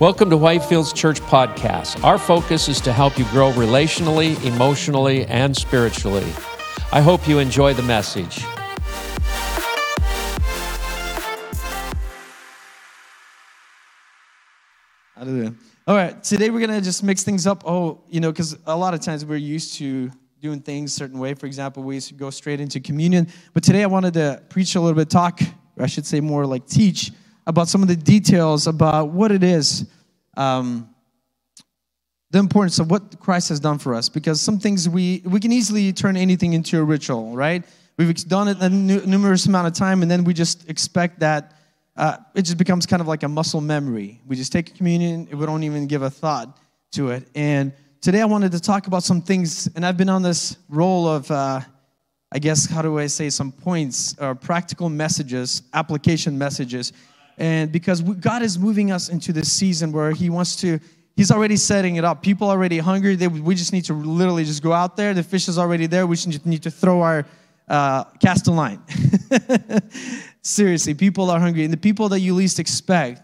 Welcome to Whitefields Church Podcast. Our focus is to help you grow relationally, emotionally, and spiritually. I hope you enjoy the message. All right, today we're gonna just mix things up. Oh, you know, because a lot of times we're used to doing things a certain way. For example, we used to go straight into communion. But today I wanted to preach a little bit, talk, or I should say more like teach about some of the details about what it is, um, the importance of what Christ has done for us. Because some things we we can easily turn anything into a ritual, right? We've done it a numerous amount of time, and then we just expect that uh, it just becomes kind of like a muscle memory. We just take communion, we don't even give a thought to it. And today I wanted to talk about some things, and I've been on this roll of, uh, I guess, how do I say, some points or practical messages, application messages. And because God is moving us into this season where He wants to, He's already setting it up. People are already hungry. They, we just need to literally just go out there. The fish is already there. We just need to throw our uh, cast a line. Seriously, people are hungry. And the people that you least expect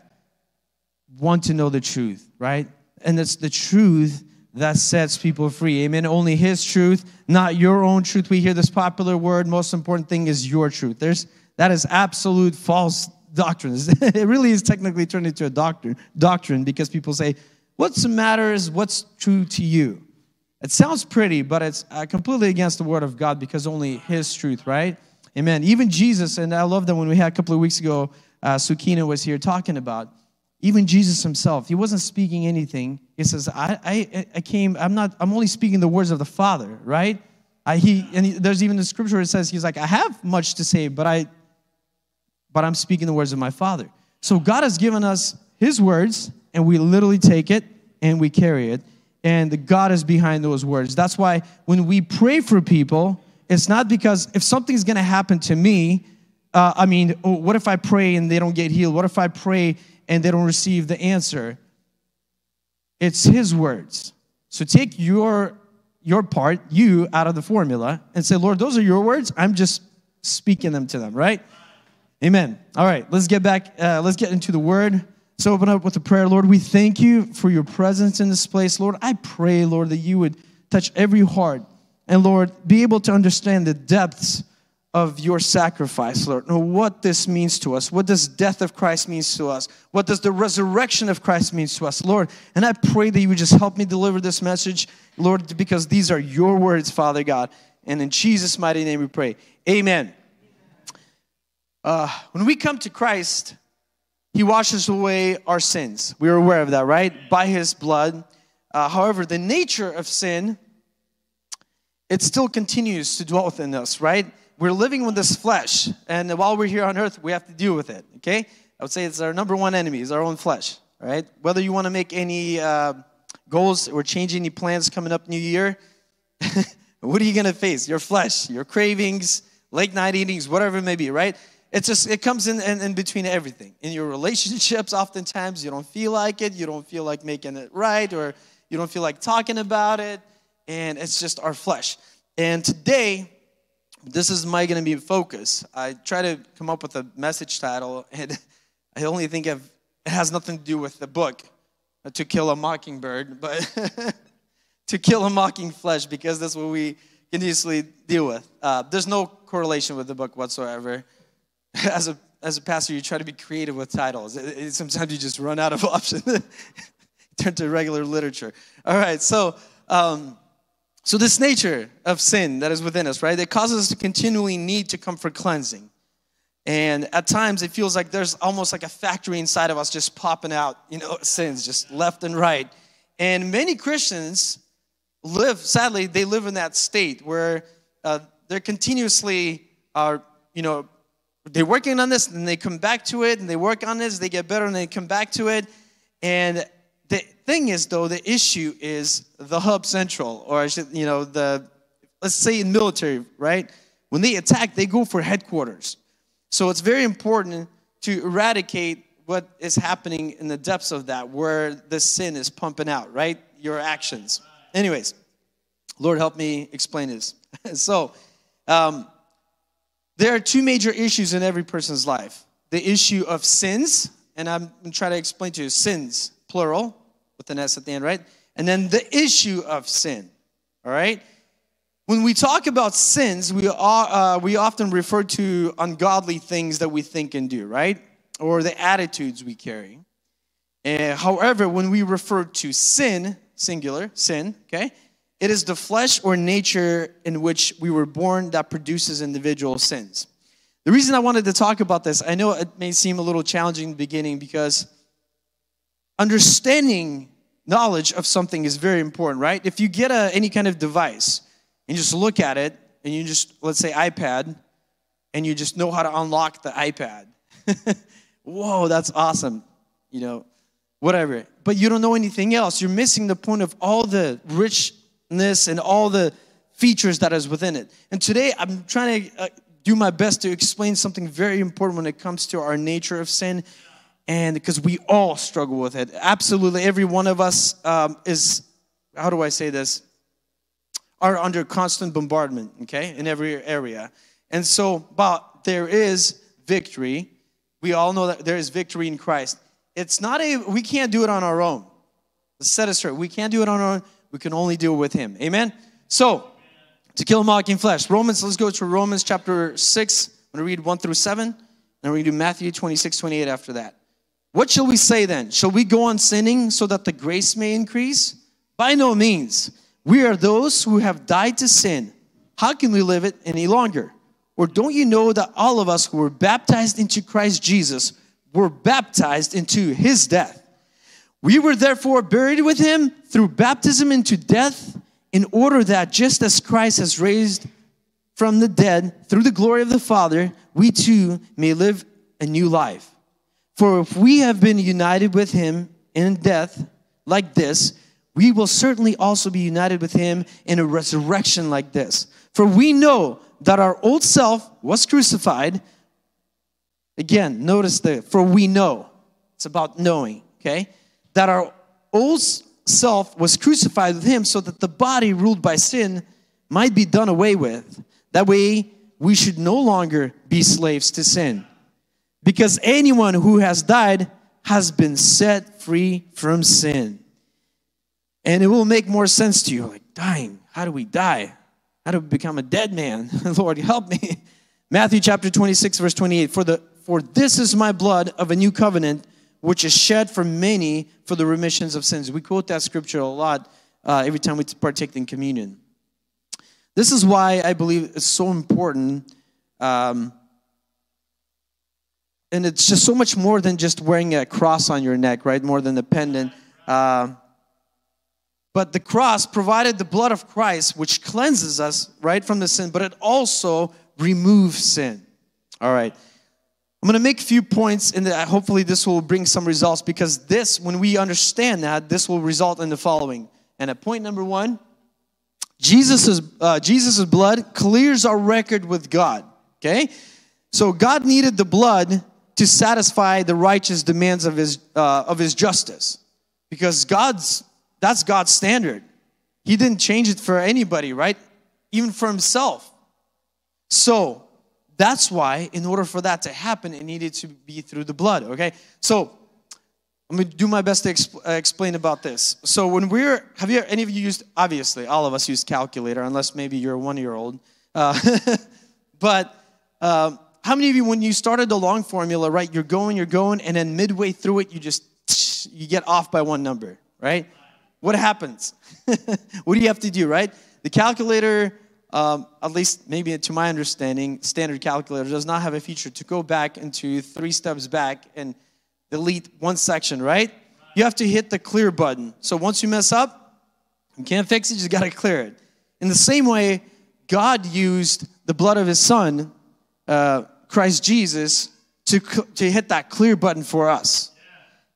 want to know the truth, right? And it's the truth that sets people free. Amen. Only His truth, not your own truth. We hear this popular word. Most important thing is your truth. There's that is absolute false doctrine. it really is technically turned into a doctrine. Doctrine because people say, "What's the matter is what's true to you." It sounds pretty, but it's uh, completely against the word of God because only His truth, right? Amen. Even Jesus, and I love that when we had a couple of weeks ago, uh, Sukina was here talking about, even Jesus himself, he wasn't speaking anything. He says, I, I, I came, I'm not, I'm only speaking the words of the Father, right? I, he, and he, there's even the scripture that says, he's like, I have much to say, but I, but I'm speaking the words of my Father. So God has given us his words, and we literally take it and we carry it. And God is behind those words. That's why when we pray for people, it's not because if something's to happen to me, uh, I mean, oh, what if I pray and they don't get healed? What if I pray and they don't receive the answer? It's His words. So take your your part, you, out of the formula, and say, Lord, those are your words. I'm just speaking them to them, right? Amen. All right, let's get back. Uh, let's get into the Word. So open up with a prayer, Lord. We thank you for your presence in this place, Lord. I pray, Lord, that you would touch every heart and Lord, be able to understand the depths of your sacrifice, Lord. Know what this means to us. What does death of Christ means to us? What does the resurrection of Christ means to us, Lord? And I pray that you would just help me deliver this message, Lord, because these are your words, Father God. And in Jesus' mighty name we pray. Amen. Uh, when we come to Christ, He washes away our sins. We're aware of that, right? By His blood. Uh, however, the nature of sin it still continues to dwell within us, right? We're living with this flesh, and while we're here on earth, we have to deal with it, okay? I would say it's our number one enemy, is our own flesh, right? Whether you want to make any uh, goals or change any plans coming up new year, what are you going to face? Your flesh, your cravings, late night eatings, whatever it may be, right? It's just, it comes in, in, in between everything. In your relationships, oftentimes you don't feel like it, you don't feel like making it right, or you don't feel like talking about it and it's just our flesh. And today, this is my going to be focus. I try to come up with a message title, and I only think of, it has nothing to do with the book, uh, To Kill a Mockingbird, but To Kill a Mocking Flesh, because that's what we continuously deal with. Uh, there's no correlation with the book whatsoever. As a as a pastor, you try to be creative with titles. It, it, sometimes you just run out of options. Turn to regular literature. All right, so um, so, this nature of sin that is within us, right, it causes us to continually need to come for cleansing. And at times it feels like there's almost like a factory inside of us just popping out, you know, sins just left and right. And many Christians live, sadly, they live in that state where uh, they're continuously are, you know, they're working on this and they come back to it and they work on this, they get better and they come back to it. And the thing is, though, the issue is the hub central, or I should, you know, the, let's say in military, right? When they attack, they go for headquarters. So it's very important to eradicate what is happening in the depths of that, where the sin is pumping out, right? Your actions. Anyways, Lord, help me explain this. so, um, there are two major issues in every person's life the issue of sins, and I'm, I'm trying to explain to you sins plural, with an S at the end, right? And then the issue of sin, all right? When we talk about sins, we, are, uh, we often refer to ungodly things that we think and do, right? Or the attitudes we carry. Uh, however, when we refer to sin, singular, sin, okay, it is the flesh or nature in which we were born that produces individual sins. The reason I wanted to talk about this, I know it may seem a little challenging in the beginning because understanding knowledge of something is very important, right? If you get a, any kind of device and you just look at it and you just, let's say, iPad, and you just know how to unlock the iPad. Whoa, that's awesome. You know, whatever. But you don't know anything else. You're missing the point of all the richness and all the features that is within it. And today I'm trying to uh, do my best to explain something very important when it comes to our nature of sin. And because we all struggle with it. Absolutely, every one of us um, is, how do I say this? Are under constant bombardment, okay, in every area. And so, but there is victory. We all know that there is victory in Christ. It's not a, we can't do it on our own. Let's set it straight. We can't do it on our own. We can only it with Him. Amen? So, to kill a mocking flesh. Romans, let's go to Romans chapter 6. I'm going to read 1 through 7. And we're going to do Matthew 26, 28 after that. What shall we say then? Shall we go on sinning so that the grace may increase? By no means. We are those who have died to sin. How can we live it any longer? Or don't you know that all of us who were baptized into Christ Jesus were baptized into his death. We were therefore buried with him through baptism into death, in order that just as Christ has raised from the dead through the glory of the Father, we too may live a new life. For if we have been united with him in death like this, we will certainly also be united with him in a resurrection like this. For we know that our old self was crucified Again, notice the for we know. It's about knowing, okay? That our old self was crucified with him so that the body ruled by sin might be done away with. That way, we should no longer be slaves to sin. Because anyone who has died has been set free from sin. And it will make more sense to you like, dying, how do we die? How do we become a dead man? Lord, help me. Matthew chapter 26, verse 28 For the for this is my blood of a new covenant, which is shed for many for the remissions of sins. We quote that scripture a lot uh, every time we partake in communion. This is why I believe it's so important. Um, and it's just so much more than just wearing a cross on your neck, right? More than a pendant. Uh, but the cross provided the blood of Christ, which cleanses us, right, from the sin, but it also removes sin. All right. I'm going to make a few points, and hopefully this will bring some results because this, when we understand that, this will result in the following. And at point number one, Jesus' uh, Jesus's blood clears our record with God. Okay, so God needed the blood to satisfy the righteous demands of His uh, of His justice, because God's that's God's standard. He didn't change it for anybody, right? Even for Himself. So that's why, in order for that to happen, it needed to be through the blood, okay? So, I'm gonna do my best to exp- uh, explain about this. So, when we're, have you, any of you used, obviously, all of us use calculator, unless maybe you're a one year old. Uh, but um, how many of you, when you started the long formula, right, you're going, you're going, and then midway through it, you just, you get off by one number, right? What happens? what do you have to do, right? The calculator, um, at least maybe to my understanding, standard calculator does not have a feature to go back into three steps back and delete one section, right? You have to hit the clear button. So once you mess up, you can't fix it, you just gotta clear it. In the same way, God used the blood of his son, uh, Christ Jesus, to, to hit that clear button for us.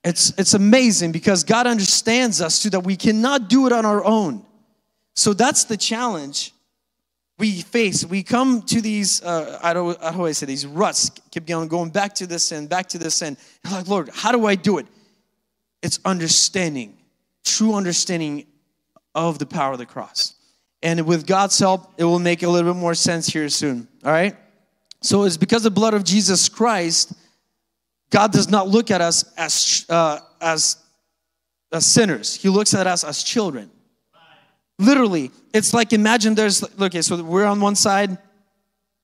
It's, it's amazing because God understands us so that we cannot do it on our own. So that's the challenge we face, we come to these, uh, I don't, how do I say, these ruts, keep going, going back to this and back to this and like, Lord, how do I do it? It's understanding, true understanding of the power of the cross. And with God's help, it will make a little bit more sense here soon. All right? So it's because the blood of Jesus Christ, God does not look at us as, uh, as as sinners. He looks at us as children. Literally, it's like imagine there's okay, so we're on one side,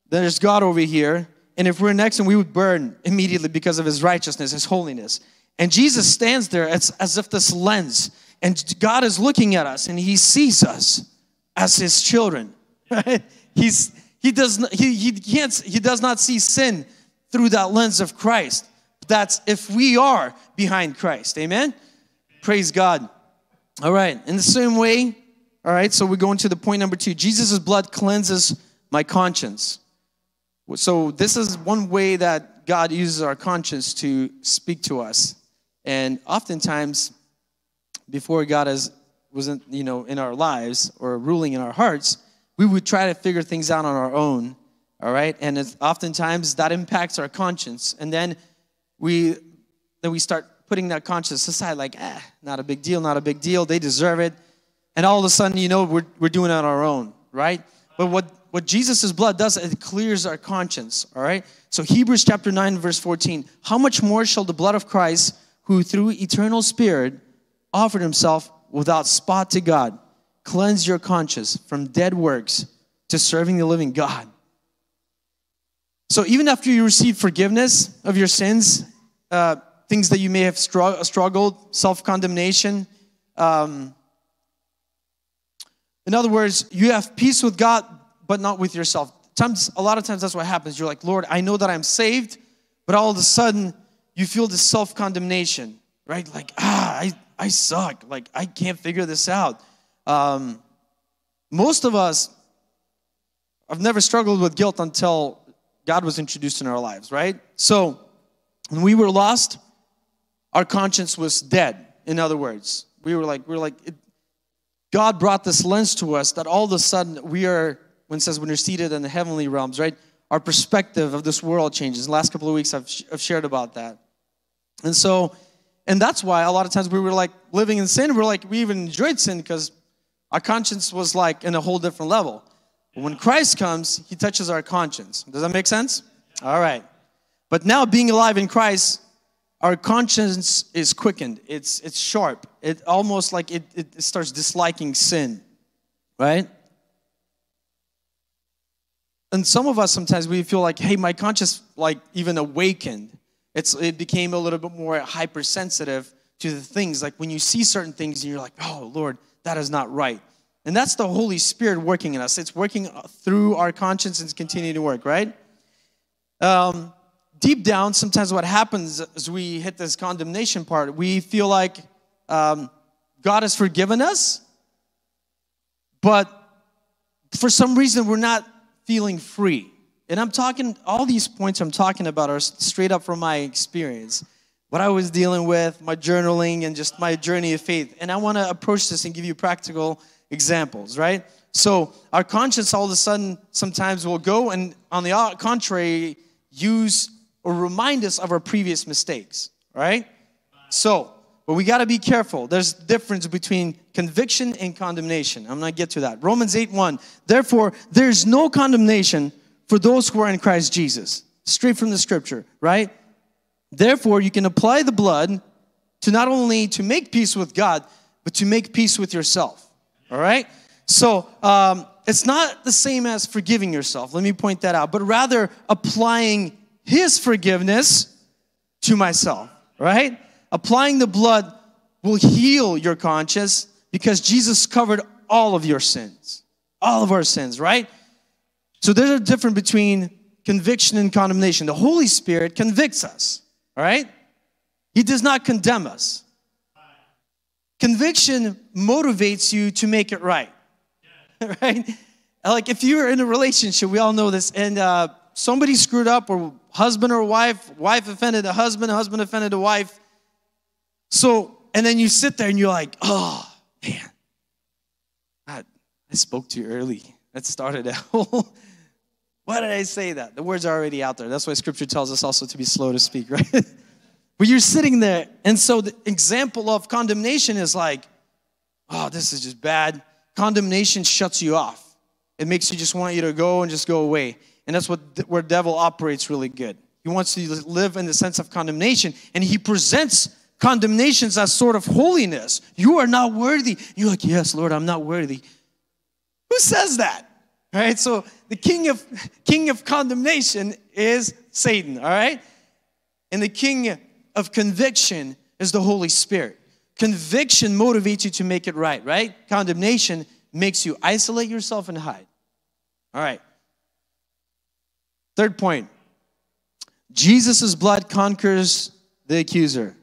there's God over here, and if we're next and we would burn immediately because of his righteousness, his holiness. And Jesus stands there as, as if this lens, and God is looking at us and he sees us as his children. Right? He's he does not, he, he can't he does not see sin through that lens of Christ. That's if we are behind Christ. Amen. Praise God. All right. In the same way, all right, so we're going to the point number two. Jesus' blood cleanses my conscience. So this is one way that God uses our conscience to speak to us. And oftentimes, before God has wasn't, you know, in our lives or ruling in our hearts, we would try to figure things out on our own. All right. And it's oftentimes that impacts our conscience. And then we then we start putting that conscience aside, like, ah, not a big deal, not a big deal. They deserve it and all of a sudden, you know, we're, we're doing it on our own, right? But what, what Jesus' blood does, it clears our conscience, all right? So, Hebrews chapter 9, verse 14 How much more shall the blood of Christ, who through eternal Spirit offered himself without spot to God, cleanse your conscience from dead works to serving the living God? So, even after you receive forgiveness of your sins, uh, things that you may have struggled, self condemnation, um, in other words, you have peace with God, but not with yourself. Times, a lot of times that's what happens. You're like, Lord, I know that I'm saved, but all of a sudden you feel this self condemnation, right? Like, ah, I, I suck. Like, I can't figure this out. Um, most of us I've never struggled with guilt until God was introduced in our lives, right? So, when we were lost, our conscience was dead. In other words, we were like, we were like, it, God brought this lens to us that all of a sudden we are, when it says when you're seated in the heavenly realms, right? Our perspective of this world changes. The last couple of weeks I've, I've shared about that. And so, and that's why a lot of times we were like living in sin. We're like, we even enjoyed sin because our conscience was like in a whole different level. But when Christ comes, he touches our conscience. Does that make sense? All right. But now being alive in Christ, our conscience is quickened. It's it's sharp. It almost like it, it starts disliking sin right? And some of us sometimes we feel like hey my conscience like even awakened. It's it became a little bit more hypersensitive to the things. Like when you see certain things and you're like oh lord that is not right. And that's the holy spirit working in us. It's working through our conscience and it's continuing to work right? Um, deep down, sometimes what happens as we hit this condemnation part, we feel like um, God has forgiven us, but for some reason we're not feeling free. And I'm talking, all these points I'm talking about are straight up from my experience, what I was dealing with, my journaling, and just my journey of faith. And I want to approach this and give you practical examples, right? So, our conscience all of a sudden sometimes will go and, on the contrary, use or remind us of our previous mistakes, right? So, but we got to be careful. There's difference between conviction and condemnation. I'm going to get to that. Romans 8 1. Therefore, there's no condemnation for those who are in Christ Jesus. Straight from the scripture, right? Therefore, you can apply the blood to not only to make peace with God, but to make peace with yourself. All right? So, um, it's not the same as forgiving yourself. Let me point that out, but rather applying his forgiveness to myself, right? Applying the blood will heal your conscience because Jesus covered all of your sins, all of our sins, right? So there's a difference between conviction and condemnation. The Holy Spirit convicts us, all right? He does not condemn us. Conviction motivates you to make it right, right? Like if you're in a relationship, we all know this, and uh, somebody screwed up, or husband or wife, wife offended a husband, husband offended a wife. So, and then you sit there and you're like, oh, man, I, I spoke too early. That started out. Why did I say that? The words are already out there. That's why scripture tells us also to be slow to speak, right? but you're sitting there. And so the example of condemnation is like, oh, this is just bad. Condemnation shuts you off. It makes you just want you to go and just go away. And that's what where devil operates really good. He wants to live in the sense of condemnation, and he presents condemnations as sort of holiness. You are not worthy. You're like, yes, Lord, I'm not worthy. Who says that? All right, so the king of king of condemnation is Satan, all right? And the king of conviction is the Holy Spirit. Conviction motivates you to make it right, right? Condemnation makes you isolate yourself and hide. All right. Third point Jesus' blood conquers the accuser.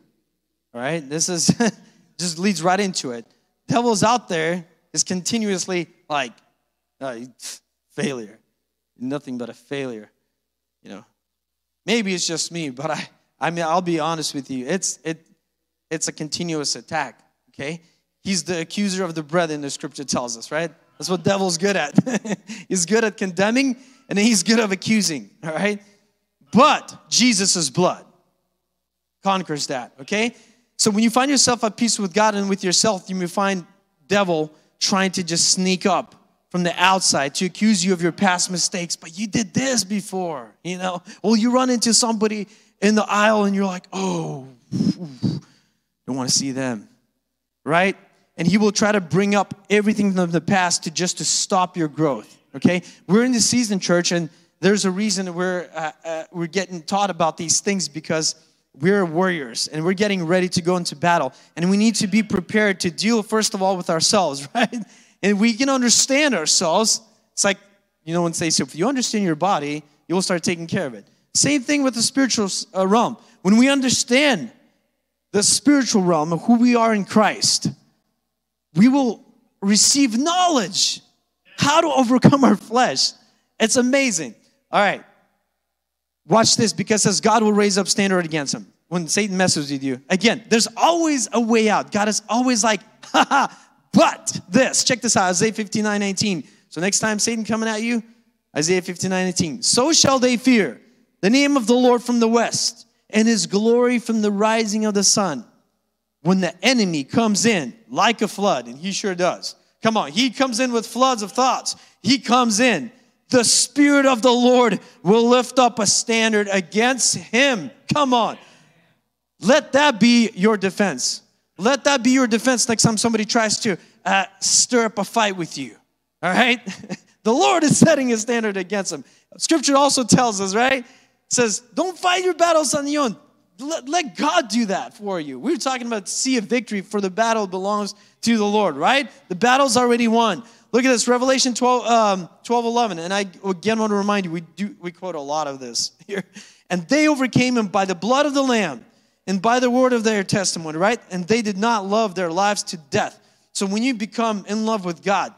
All right. This is just leads right into it. Devil's out there is continuously like uh, failure, nothing but a failure. You know, maybe it's just me, but I, I mean, I'll be honest with you. It's it, it's a continuous attack. Okay, he's the accuser of the brethren. The scripture tells us, right? That's what devil's good at. he's good at condemning, and he's good at accusing. All right, but Jesus' blood conquers that. Okay, so when you find yourself at peace with God and with yourself, you may find devil trying to just sneak up from the outside to accuse you of your past mistakes, but you did this before, you know? Well, you run into somebody in the aisle and you're like, oh, don't want to see them, right? And he will try to bring up everything from the past to just to stop your growth, okay? We're in the season, church, and there's a reason we're, uh, uh, we're getting taught about these things because we're warriors and we're getting ready to go into battle. And we need to be prepared to deal, first of all, with ourselves, right? and we can understand ourselves. It's like, you know, when they say, if you understand your body, you will start taking care of it. Same thing with the spiritual uh, realm. When we understand the spiritual realm of who we are in Christ, we will receive knowledge how to overcome our flesh. It's amazing. All right. Watch this because says God will raise up standard against him when Satan messes with you. Again, there's always a way out. God is always like, ha ha, but this, check this out, Isaiah 59 19. So next time Satan coming at you, Isaiah 59 19. So shall they fear the name of the Lord from the west and his glory from the rising of the sun. When the enemy comes in like a flood, and he sure does. Come on, he comes in with floods of thoughts. He comes in. The Spirit of the Lord will lift up a standard against him. Come on. Let that be your defense. Let that be your defense next time somebody tries to uh, stir up a fight with you. All right? the Lord is setting a standard against them. Scripture also tells us, right? It says, don't fight your battles on your own. Let, let God do that for you. We were talking about sea of victory, for the battle belongs to the Lord, right? The battle's already won. Look at this, Revelation 12, um, 12 11. And I again want to remind you, we do we quote a lot of this here. And they overcame him by the blood of the Lamb and by the word of their testimony, right? And they did not love their lives to death. So when you become in love with God,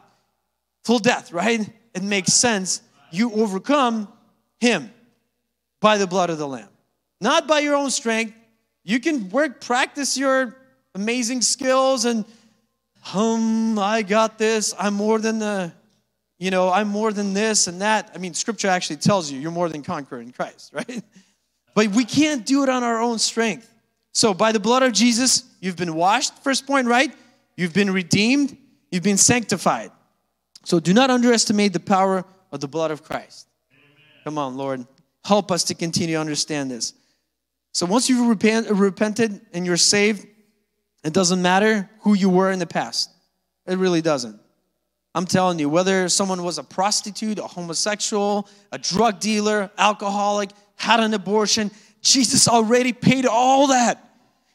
full death, right? It makes sense. You overcome Him by the blood of the Lamb, not by your own strength. You can work, practice your amazing skills, and hum, I got this. I'm more than the, you know, I'm more than this and that. I mean, Scripture actually tells you you're more than conqueror in Christ, right? But we can't do it on our own strength. So, by the blood of Jesus, you've been washed, first point, right? You've been redeemed, you've been sanctified. So, do not underestimate the power of the blood of Christ. Come on, Lord. Help us to continue to understand this. So, once you've repent, repented and you're saved, it doesn't matter who you were in the past. It really doesn't. I'm telling you, whether someone was a prostitute, a homosexual, a drug dealer, alcoholic, had an abortion, Jesus already paid all that.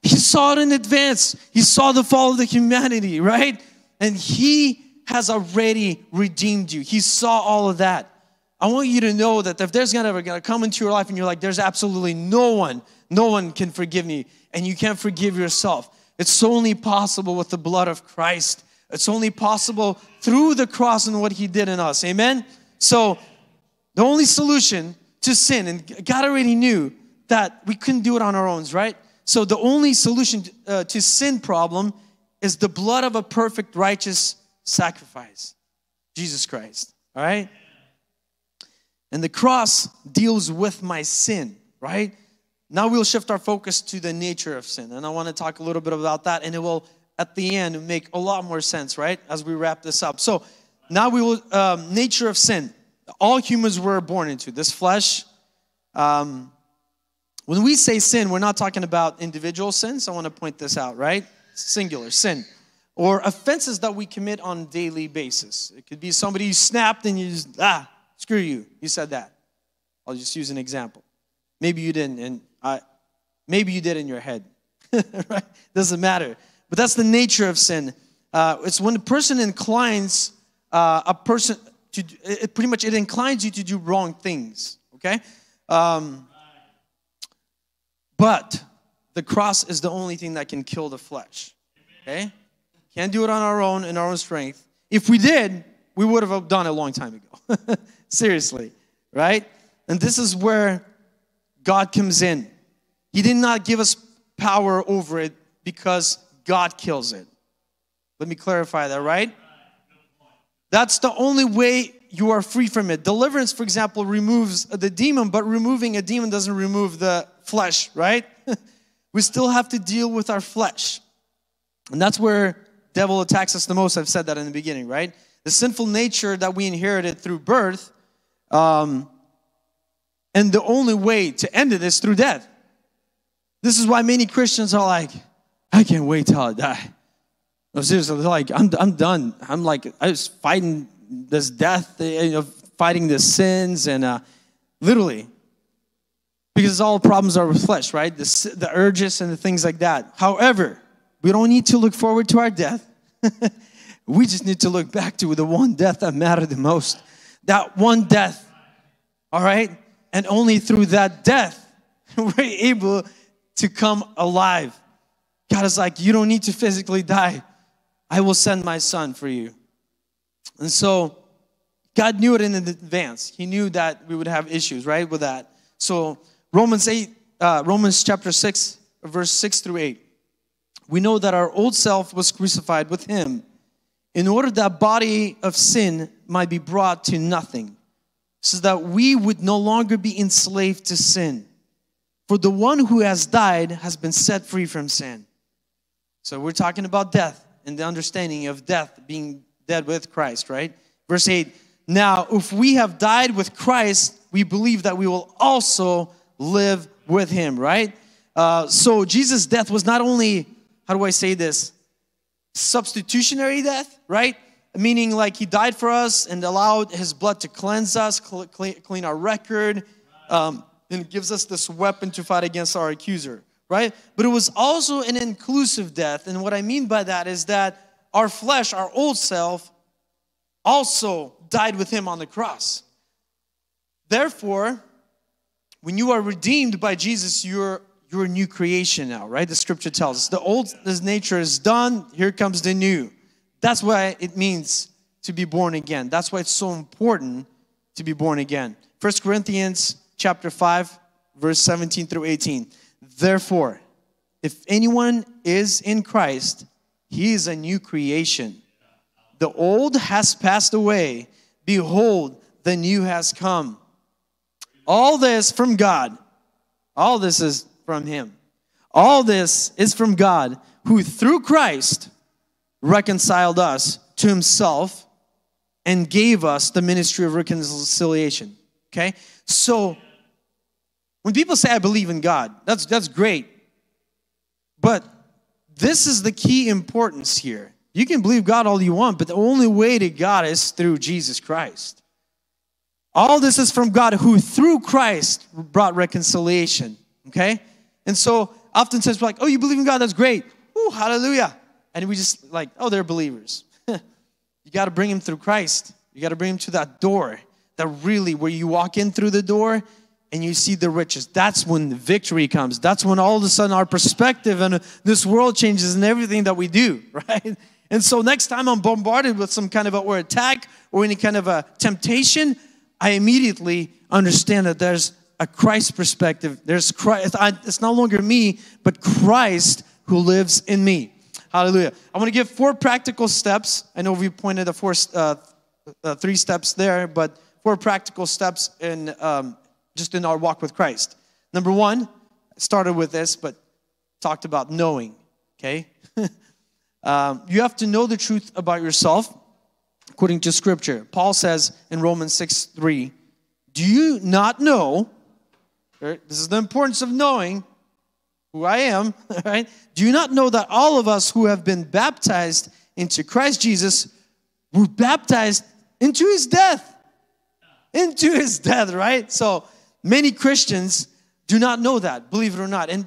He saw it in advance. He saw the fall of the humanity, right? And He has already redeemed you. He saw all of that. I want you to know that if there's gonna gonna come into your life and you're like, there's absolutely no one, no one can forgive me, and you can't forgive yourself. It's only possible with the blood of Christ. It's only possible through the cross and what He did in us. Amen? So, the only solution to sin, and God already knew that we couldn't do it on our own, right? So the only solution uh, to sin problem is the blood of a perfect righteous sacrifice, Jesus Christ. All right? And the cross deals with my sin, right? Now we'll shift our focus to the nature of sin. And I want to talk a little bit about that, and it will, at the end, make a lot more sense, right? As we wrap this up. So now we will, um, nature of sin. All humans were born into this flesh. Um, When we say sin, we're not talking about individual sins. I want to point this out, right? Singular sin. Or offenses that we commit on a daily basis. It could be somebody you snapped and you just, ah, screw you. You said that. I'll just use an example. Maybe you didn't, and maybe you did in your head. right? Doesn't matter. But that's the nature of sin. Uh, it's when a person inclines uh, a person to, it pretty much it inclines you to do wrong things. Okay. Um, but the cross is the only thing that can kill the flesh. Okay? Can't do it on our own in our own strength. If we did, we would have done it a long time ago. Seriously, right? And this is where God comes in. He did not give us power over it because God kills it. Let me clarify that, right? That's the only way you are free from it. Deliverance, for example, removes the demon, but removing a demon doesn't remove the flesh, right? we still have to deal with our flesh. And that's where devil attacks us the most. I've said that in the beginning, right? The sinful nature that we inherited through birth, um, and the only way to end it is through death. This is why many Christians are like, I can't wait till I die. No, seriously, they're like, I'm, I'm done. I'm like, I was fighting this death, you know, fighting the sins, and uh, literally, because all problems are with flesh, right? The, the urges and the things like that. However, we don't need to look forward to our death. we just need to look back to the one death that mattered the most. That one death, all right? And only through that death, we're able to come alive. God is like, you don't need to physically die. I will send my son for you. And so God knew it in advance. He knew that we would have issues, right, with that. So Romans 8, uh, Romans chapter 6, verse 6 through 8. We know that our old self was crucified with him in order that body of sin might be brought to nothing, so that we would no longer be enslaved to sin. For the one who has died has been set free from sin. So we're talking about death and the understanding of death being dead with Christ, right? Verse 8 Now, if we have died with Christ, we believe that we will also live with him, right? Uh, so Jesus' death was not only, how do I say this? Substitutionary death, right? Meaning, like, he died for us and allowed his blood to cleanse us, clean our record, um, and gives us this weapon to fight against our accuser, right? But it was also an inclusive death. And what I mean by that is that our flesh, our old self, also died with him on the cross. Therefore, when you are redeemed by Jesus, you're you're a new creation now, right? The scripture tells us the old this nature is done, here comes the new. That's why it means to be born again. That's why it's so important to be born again. First Corinthians chapter 5, verse 17 through 18. Therefore, if anyone is in Christ, he is a new creation. The old has passed away. Behold, the new has come. All this from God. All this is from Him. All this is from God, who through Christ reconciled us to Himself and gave us the ministry of reconciliation. Okay? So, when people say, I believe in God, that's, that's great. But this is the key importance here. You can believe God all you want, but the only way to God is through Jesus Christ. All this is from God who through Christ brought reconciliation. Okay? And so often says like, oh, you believe in God, that's great. Ooh, hallelujah. And we just like, oh, they're believers. you got to bring them through Christ. You got to bring them to that door that really, where you walk in through the door and you see the riches. That's when victory comes. That's when all of a sudden our perspective and this world changes and everything that we do, right? And so next time I'm bombarded with some kind of a, or attack or any kind of a temptation, I immediately understand that there's a Christ perspective. There's Christ. it's no longer me, but Christ who lives in me. Hallelujah. I want to give four practical steps. I know we pointed the four, uh, uh, three steps there, but four practical steps in um, just in our walk with Christ. Number one, started with this, but talked about knowing, okay? um, you have to know the truth about yourself according to Scripture. Paul says in Romans 6 3, Do you not know Right? This is the importance of knowing who I am, right? Do you not know that all of us who have been baptized into Christ Jesus were baptized into his death? Into his death, right? So many Christians do not know that, believe it or not. And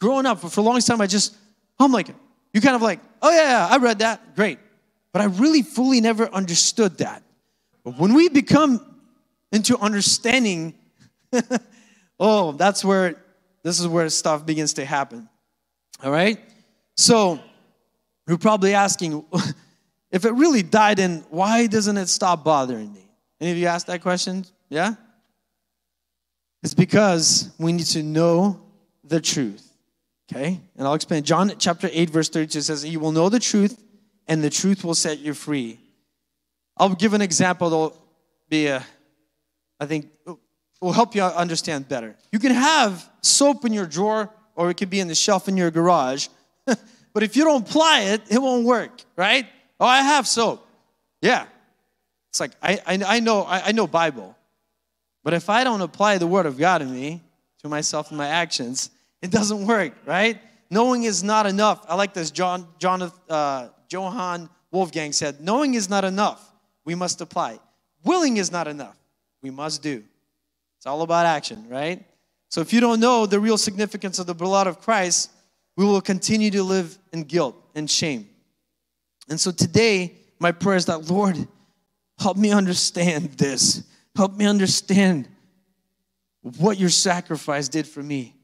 growing up for a long time, I just, I'm like, you kind of like, oh yeah, yeah, I read that, great. But I really fully never understood that. But when we become into understanding, oh, that's where this is where stuff begins to happen. All right? So you're probably asking, if it really died in, why doesn't it stop bothering me? Any of you asked that question? Yeah? It's because we need to know the truth. Okay? And I'll explain. John chapter 8, verse 32 says, You will know the truth, and the truth will set you free. I'll give an example that'll be, a, I think, will help you understand better. You can have soap in your drawer, or it could be in the shelf in your garage, but if you don't apply it, it won't work, right? Oh, I have soap. Yeah. It's like, I, I, I know, I, I know Bible. But if I don't apply the word of God in me, to myself and my actions, it doesn't work, right? Knowing is not enough. I like this. John, John uh, Johann Wolfgang said, Knowing is not enough. We must apply. Willing is not enough. We must do. It's all about action, right? So if you don't know the real significance of the blood of Christ, we will continue to live in guilt and shame. And so today, my prayer is that, Lord, help me understand this. Help me understand what your sacrifice did for me.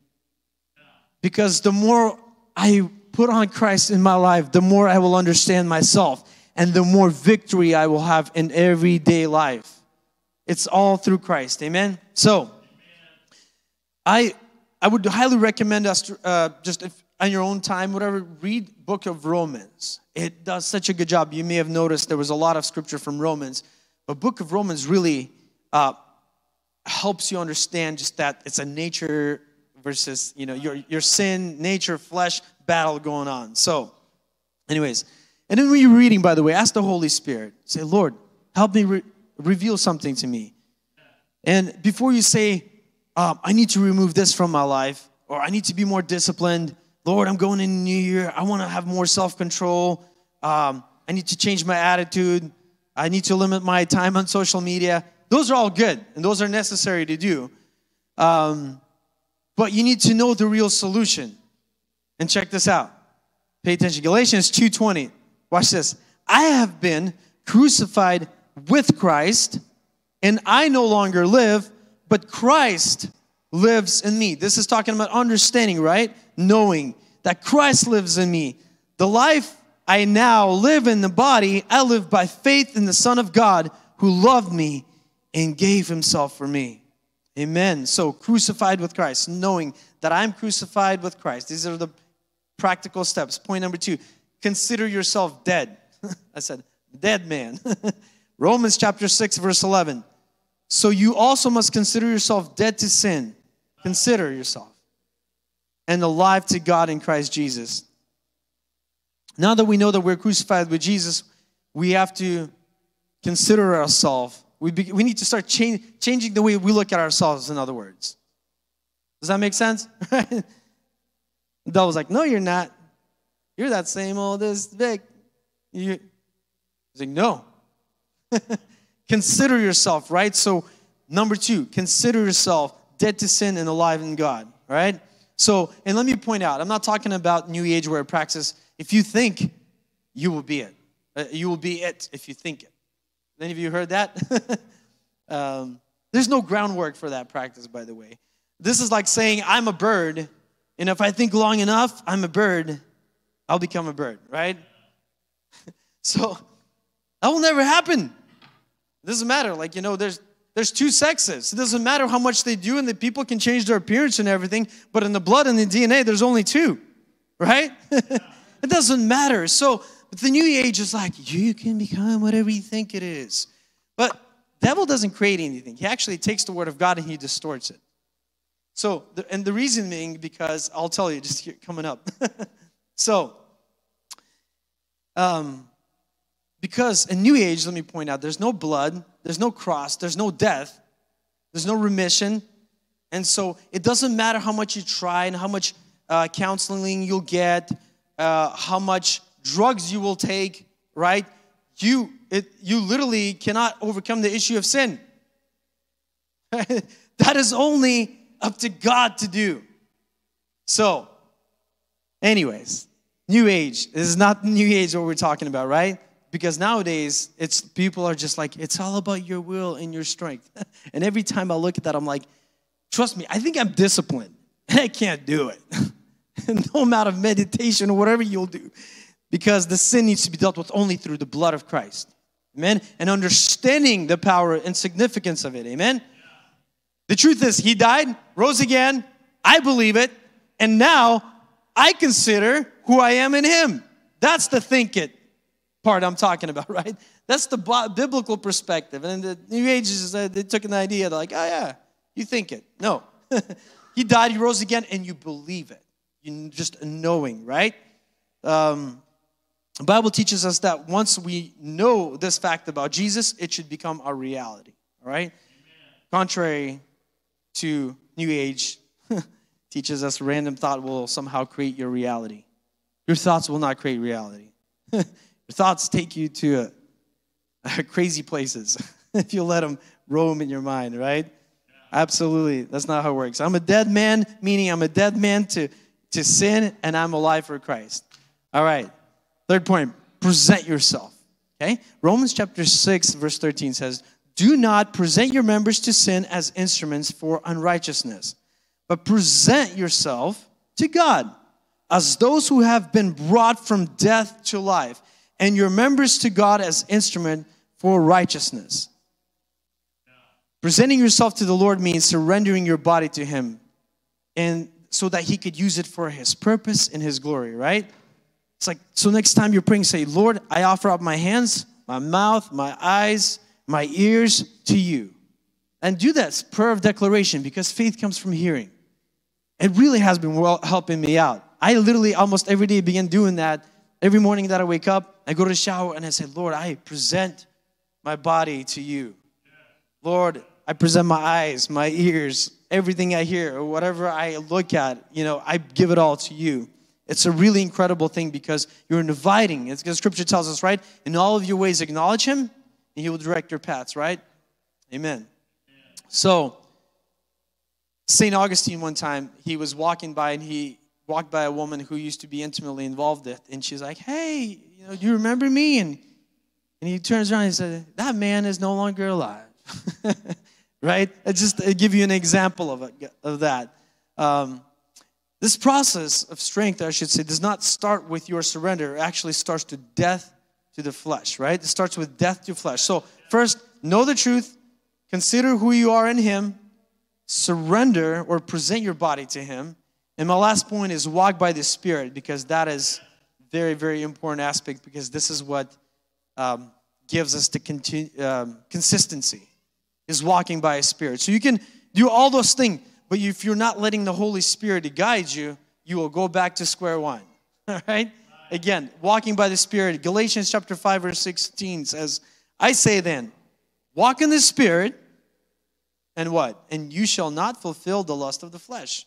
Because the more I put on Christ in my life, the more I will understand myself and the more victory I will have in everyday life. It's all through Christ. Amen. So, I I would highly recommend us to, uh, just if, on your own time, whatever, read Book of Romans. It does such a good job. You may have noticed there was a lot of scripture from Romans, but Book of Romans really uh, helps you understand just that it's a nature versus you know your your sin, nature, flesh battle going on. So, anyways, and then when you're reading, by the way, ask the Holy Spirit. Say, Lord, help me re- reveal something to me. And before you say, um, I need to remove this from my life, or I need to be more disciplined. Lord, I'm going in the new year. I want to have more self control. Um, I need to change my attitude. I need to limit my time on social media. Those are all good and those are necessary to do. Um, but you need to know the real solution. And check this out. Pay attention. Galatians 2:20. Watch this. I have been crucified with Christ, and I no longer live, but Christ lives in me. This is talking about understanding, right? Knowing that Christ lives in me. The life I now live in the body, I live by faith in the Son of God who loved me and gave himself for me. Amen. So crucified with Christ, knowing that I'm crucified with Christ. These are the practical steps. Point number two consider yourself dead. I said, dead man. Romans chapter 6, verse 11. So you also must consider yourself dead to sin. Consider yourself. And alive to God in Christ Jesus. Now that we know that we're crucified with Jesus, we have to consider ourselves. We, be, we need to start change, changing the way we look at ourselves, in other words. Does that make sense? the devil's like, no, you're not. You're that same old as big. You, he's like, no. consider yourself, right? So, number two, consider yourself dead to sin and alive in God, right? So, and let me point out, I'm not talking about New Age where practice if you think, you will be it. Uh, you will be it if you think it. Any of you heard that? um, there's no groundwork for that practice, by the way. This is like saying, I'm a bird, and if I think long enough, I'm a bird, I'll become a bird, right? so that will never happen. It doesn't matter. Like, you know, there's there's two sexes. It doesn't matter how much they do, and the people can change their appearance and everything, but in the blood and the DNA, there's only two, right? It doesn't matter. So the new age is like, you can become whatever you think it is. But devil doesn't create anything. He actually takes the word of God and he distorts it. So, and the reason being because I'll tell you just coming up. so, um, because in New Age, let me point out, there's no blood, there's no cross, there's no death, there's no remission, And so it doesn't matter how much you try and how much uh, counseling you'll get, uh, how much drugs you will take, right? You, it, you literally cannot overcome the issue of sin. that is only up to God to do. So, anyways, new age. This is not new age what we're talking about, right? Because nowadays, it's people are just like, it's all about your will and your strength. and every time I look at that, I'm like, trust me, I think I'm disciplined I can't do it. no amount of meditation or whatever you'll do, because the sin needs to be dealt with only through the blood of Christ. Amen. And understanding the power and significance of it. Amen. The truth is, he died, rose again. I believe it. And now I consider who I am in him. That's the think it part I'm talking about, right? That's the biblical perspective. And the New Ages, they took an idea, they're like, oh, yeah, you think it. No. he died, he rose again, and you believe it. You just knowing, right? Um, the Bible teaches us that once we know this fact about Jesus, it should become our reality, all right? Amen. Contrary to New Age teaches us random thought will somehow create your reality. Your thoughts will not create reality. your thoughts take you to a, a crazy places if you let them roam in your mind, right? Absolutely. That's not how it works. I'm a dead man, meaning I'm a dead man to, to sin, and I'm alive for Christ. All right. Third point present yourself. Okay? Romans chapter 6, verse 13 says, Do not present your members to sin as instruments for unrighteousness, but present yourself to God as those who have been brought from death to life, and your members to God as instrument for righteousness. Presenting yourself to the Lord means surrendering your body to Him, and so that He could use it for His purpose and His glory, right? It's like, so next time you're praying, say, Lord, I offer up my hands, my mouth, my eyes, my ears to you. And do that prayer of declaration because faith comes from hearing. It really has been well, helping me out. I literally almost every day begin doing that. Every morning that I wake up, I go to the shower and I say, Lord, I present my body to you. Lord, I present my eyes, my ears, everything I hear, whatever I look at, you know, I give it all to you. It's a really incredible thing because you're inviting. It's because scripture tells us, right? In all of your ways, acknowledge him, and he will direct your paths, right? Amen. So, St. Augustine, one time, he was walking by and he walked by a woman who used to be intimately involved with, and she's like, Hey, you know, do you remember me? And, and he turns around and said, That man is no longer alive. right? I just to give you an example of, of that. Um, this process of strength, I should say, does not start with your surrender. It actually starts to death to the flesh, right? It starts with death to flesh. So, first, know the truth, consider who you are in Him, surrender or present your body to Him. And my last point is walk by the Spirit, because that is very, very important aspect, because this is what um, gives us the continu- um, consistency, is walking by a Spirit. So, you can do all those things but if you're not letting the Holy Spirit guide you, you will go back to square one. All right? Again, walking by the Spirit. Galatians chapter 5, verse 16 says, I say then, walk in the Spirit, and what? And you shall not fulfill the lust of the flesh.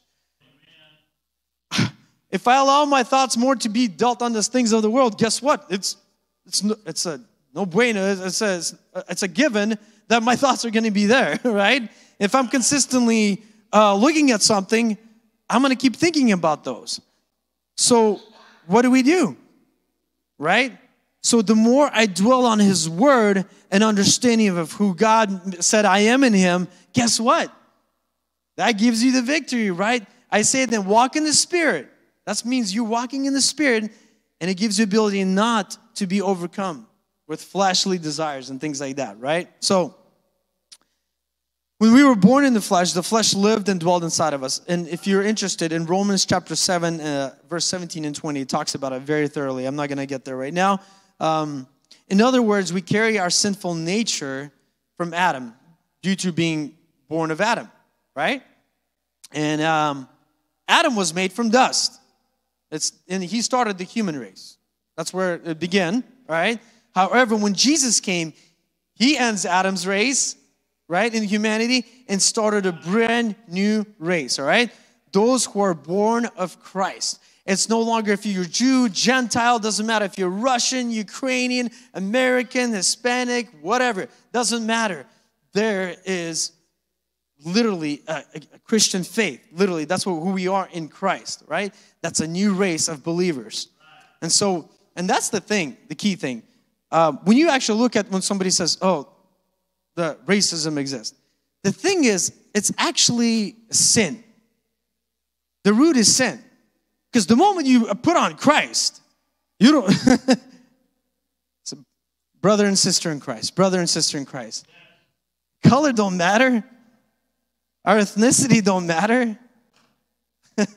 If I allow my thoughts more to be dealt on the things of the world, guess what? It's it's no, it's a no bueno. It says it's a given that my thoughts are going to be there, right? If I'm consistently uh, looking at something, I'm going to keep thinking about those. So, what do we do? Right? So, the more I dwell on His Word and understanding of who God said I am in Him, guess what? That gives you the victory, right? I say then, walk in the Spirit. That means you're walking in the Spirit, and it gives you ability not to be overcome with fleshly desires and things like that, right? So, when we were born in the flesh, the flesh lived and dwelled inside of us. And if you're interested in Romans chapter 7, uh, verse 17 and 20, it talks about it very thoroughly. I'm not going to get there right now. Um, in other words, we carry our sinful nature from Adam due to being born of Adam, right? And um, Adam was made from dust. It's, and he started the human race. That's where it began, right? However, when Jesus came, he ends Adam's race right, in humanity and started a brand new race, all right? Those who are born of Christ. It's no longer if you're Jew, Gentile, doesn't matter if you're Russian, Ukrainian, American, Hispanic, whatever, doesn't matter. There is literally a, a Christian faith. Literally, that's what, who we are in Christ, right? That's a new race of believers. And so, and that's the thing, the key thing. Uh, when you actually look at when somebody says, oh, racism exists, the thing is, it's actually sin. The root is sin. Because the moment you put on Christ, you don't. so brother and sister in Christ, brother and sister in Christ. Color don't matter. Our ethnicity don't matter.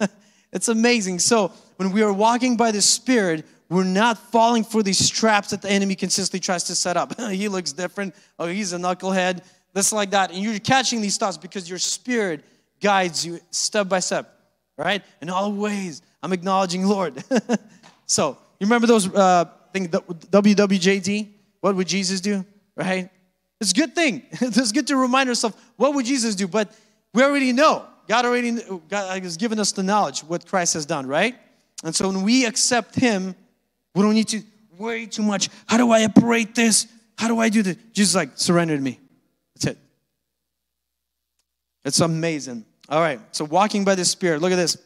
it's amazing. So when we are walking by the Spirit, we're not falling for these traps that the enemy consistently tries to set up. he looks different. Oh, he's a knucklehead. This like that. And you're catching these thoughts because your spirit guides you step by step, right? In all ways I'm acknowledging Lord. so, you remember those uh, thing, WWJD? What would Jesus do? Right? It's a good thing. it's good to remind ourselves what would Jesus do, but we already know. God already God has given us the knowledge what Christ has done, right? And so when we accept Him, we don't need to worry too much. How do I operate this? How do I do this? Jesus like, surrender to me. That's it. It's amazing. All right. So walking by the Spirit. Look at this.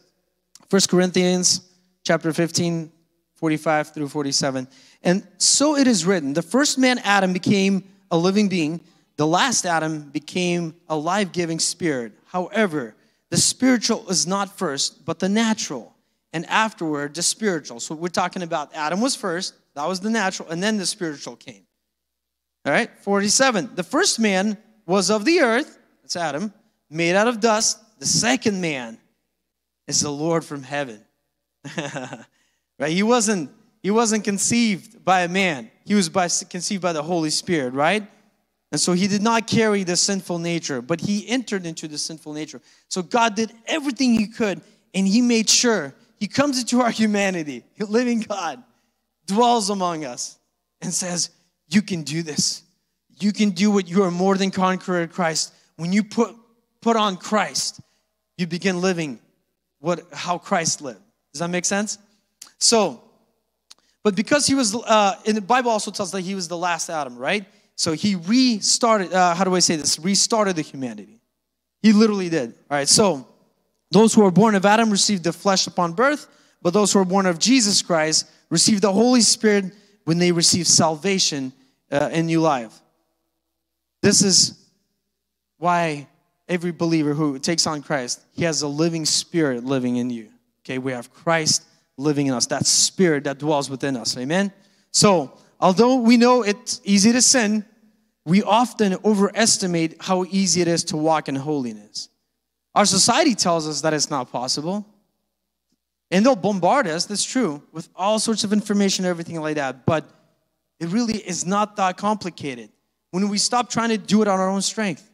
1 Corinthians chapter 15, 45 through 47. And so it is written the first man, Adam, became a living being, the last Adam became a life giving spirit. However, the spiritual is not first, but the natural, and afterward, the spiritual. So we're talking about Adam was first, that was the natural, and then the spiritual came. All right, 47. The first man was of the earth, that's Adam, made out of dust. The second man is the Lord from heaven. right? He wasn't he wasn't conceived by a man. He was by, conceived by the Holy Spirit, right? And so he did not carry the sinful nature, but he entered into the sinful nature. So God did everything he could, and he made sure he comes into our humanity, living God, dwells among us, and says, You can do this. You can do what you are more than conqueror Christ. When you put, put on Christ, you begin living what how Christ lived. Does that make sense? So, but because he was, uh, in the Bible also tells that he was the last Adam, right? So he restarted. Uh, how do I say this? Restarted the humanity. He literally did. All right. So those who are born of Adam received the flesh upon birth, but those who are born of Jesus Christ receive the Holy Spirit when they receive salvation uh, in new life. This is why every believer who takes on Christ, he has a living spirit living in you. Okay, we have Christ living in us, that spirit that dwells within us. Amen. So, although we know it's easy to sin, we often overestimate how easy it is to walk in holiness. Our society tells us that it's not possible. And they'll bombard us, that's true, with all sorts of information everything like that. But it really is not that complicated when we stop trying to do it on our own strength.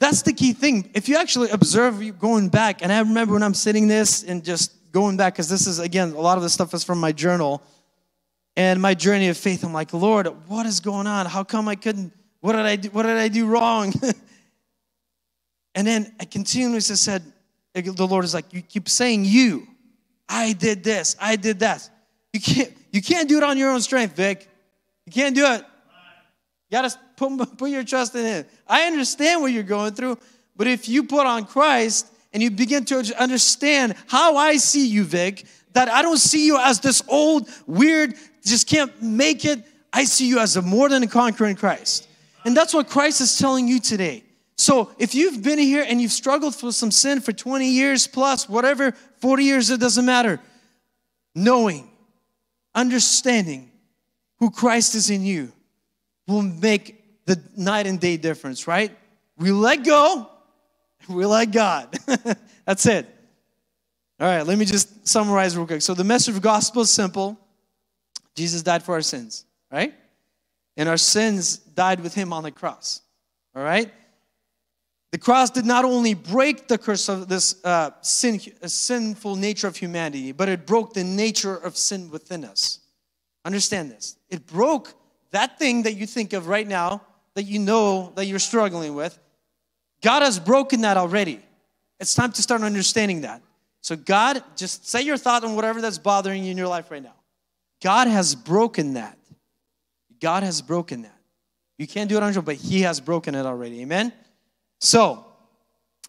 That's the key thing. If you actually observe going back, and I remember when I'm sitting this and just going back, because this is, again, a lot of the stuff is from my journal and my journey of faith. I'm like, Lord, what is going on? How come I couldn't? What did I do? What did I do wrong? and then I continuously said, the Lord is like, you keep saying you. I did this. I did that. You can't. You can't do it on your own strength, Vic. You can't do it. You gotta put, put your trust in Him. I understand what you're going through, but if you put on Christ and you begin to understand how I see you, Vic, that I don't see you as this old, weird, just can't make it. I see you as a more than a conqueror in Christ. And that's what Christ is telling you today. So if you've been here and you've struggled with some sin for 20 years plus, whatever, 40 years, it doesn't matter. Knowing, understanding who Christ is in you will make the night and day difference, right? We let go, we let God. That's it. All right, let me just summarize real quick. So the message of gospel is simple. Jesus died for our sins, right? And our sins died with him on the cross. All right? The cross did not only break the curse of this uh, sin, sinful nature of humanity, but it broke the nature of sin within us. Understand this. It broke that thing that you think of right now that you know that you're struggling with, God has broken that already. It's time to start understanding that. So, God, just say your thought on whatever that's bothering you in your life right now. God has broken that. God has broken that. You can't do it on your own, but He has broken it already. Amen? So,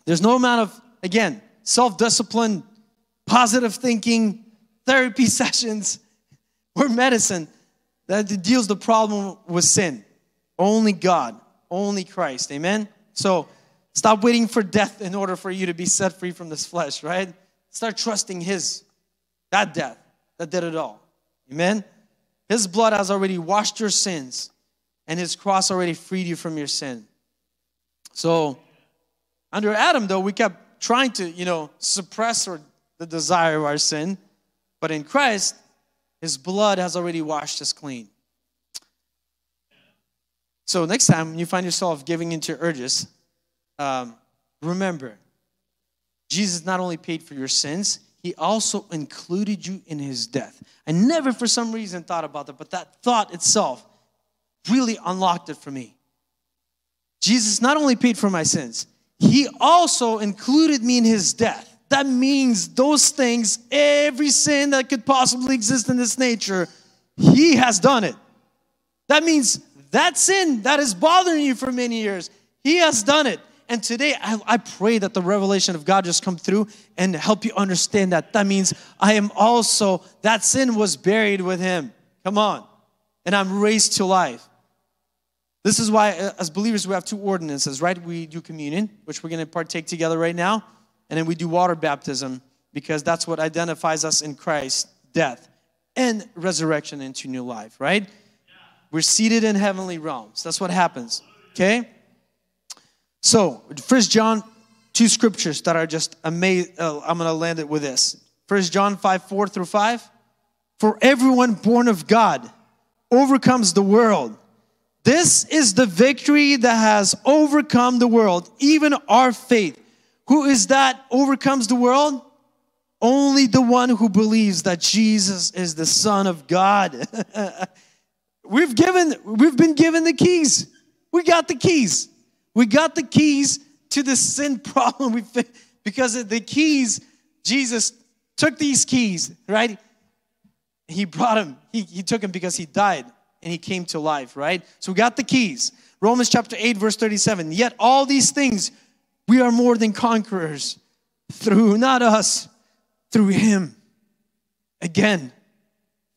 there's no amount of, again, self discipline, positive thinking, therapy sessions, or medicine that deals the problem with sin. Only God, only Christ. Amen? So, stop waiting for death in order for you to be set free from this flesh, right? Start trusting His, that death that did it all. Amen? His blood has already washed your sins, and His cross already freed you from your sin. So, under Adam, though, we kept trying to, you know, suppress or the desire of our sin. But in Christ, His blood has already washed us clean. So next time you find yourself giving into urges, um, remember, Jesus not only paid for your sins, He also included you in His death. I never, for some reason, thought about that, but that thought itself really unlocked it for me. Jesus not only paid for my sins, he also included me in his death. That means those things, every sin that could possibly exist in this nature, he has done it. That means that sin that is bothering you for many years, he has done it. And today, I, I, pray that the revelation of God just come through and help you understand that. That means I am also, that sin was buried with him. Come on. And I'm raised to life. This is why, uh, as believers, we have two ordinances, right? We do communion, which we're going to partake together right now, and then we do water baptism because that's what identifies us in Christ's death and resurrection into new life, right? We're seated in heavenly realms. That's what happens, okay? So, First John, two scriptures that are just amazing. Uh, I'm going to land it with this. First John 5 4 through 5. For everyone born of God overcomes the world. This is the victory that has overcome the world, even our faith. Who is that overcomes the world? Only the one who believes that Jesus is the Son of God. we've given, we've been given the keys. We got the keys. We got the keys to the sin problem. We because the keys, Jesus took these keys, right? He brought them. He, he took them because he died and he came to life, right? So we got the keys. Romans chapter 8, verse 37. Yet all these things we are more than conquerors through not us, through him. Again,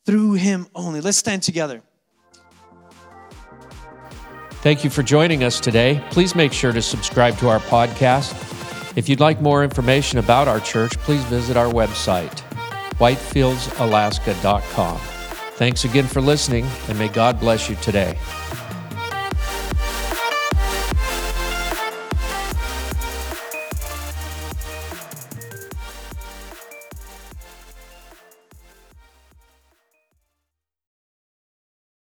through him only. Let's stand together. Thank you for joining us today. Please make sure to subscribe to our podcast. If you'd like more information about our church, please visit our website, whitefieldsalaska.com. Thanks again for listening, and may God bless you today.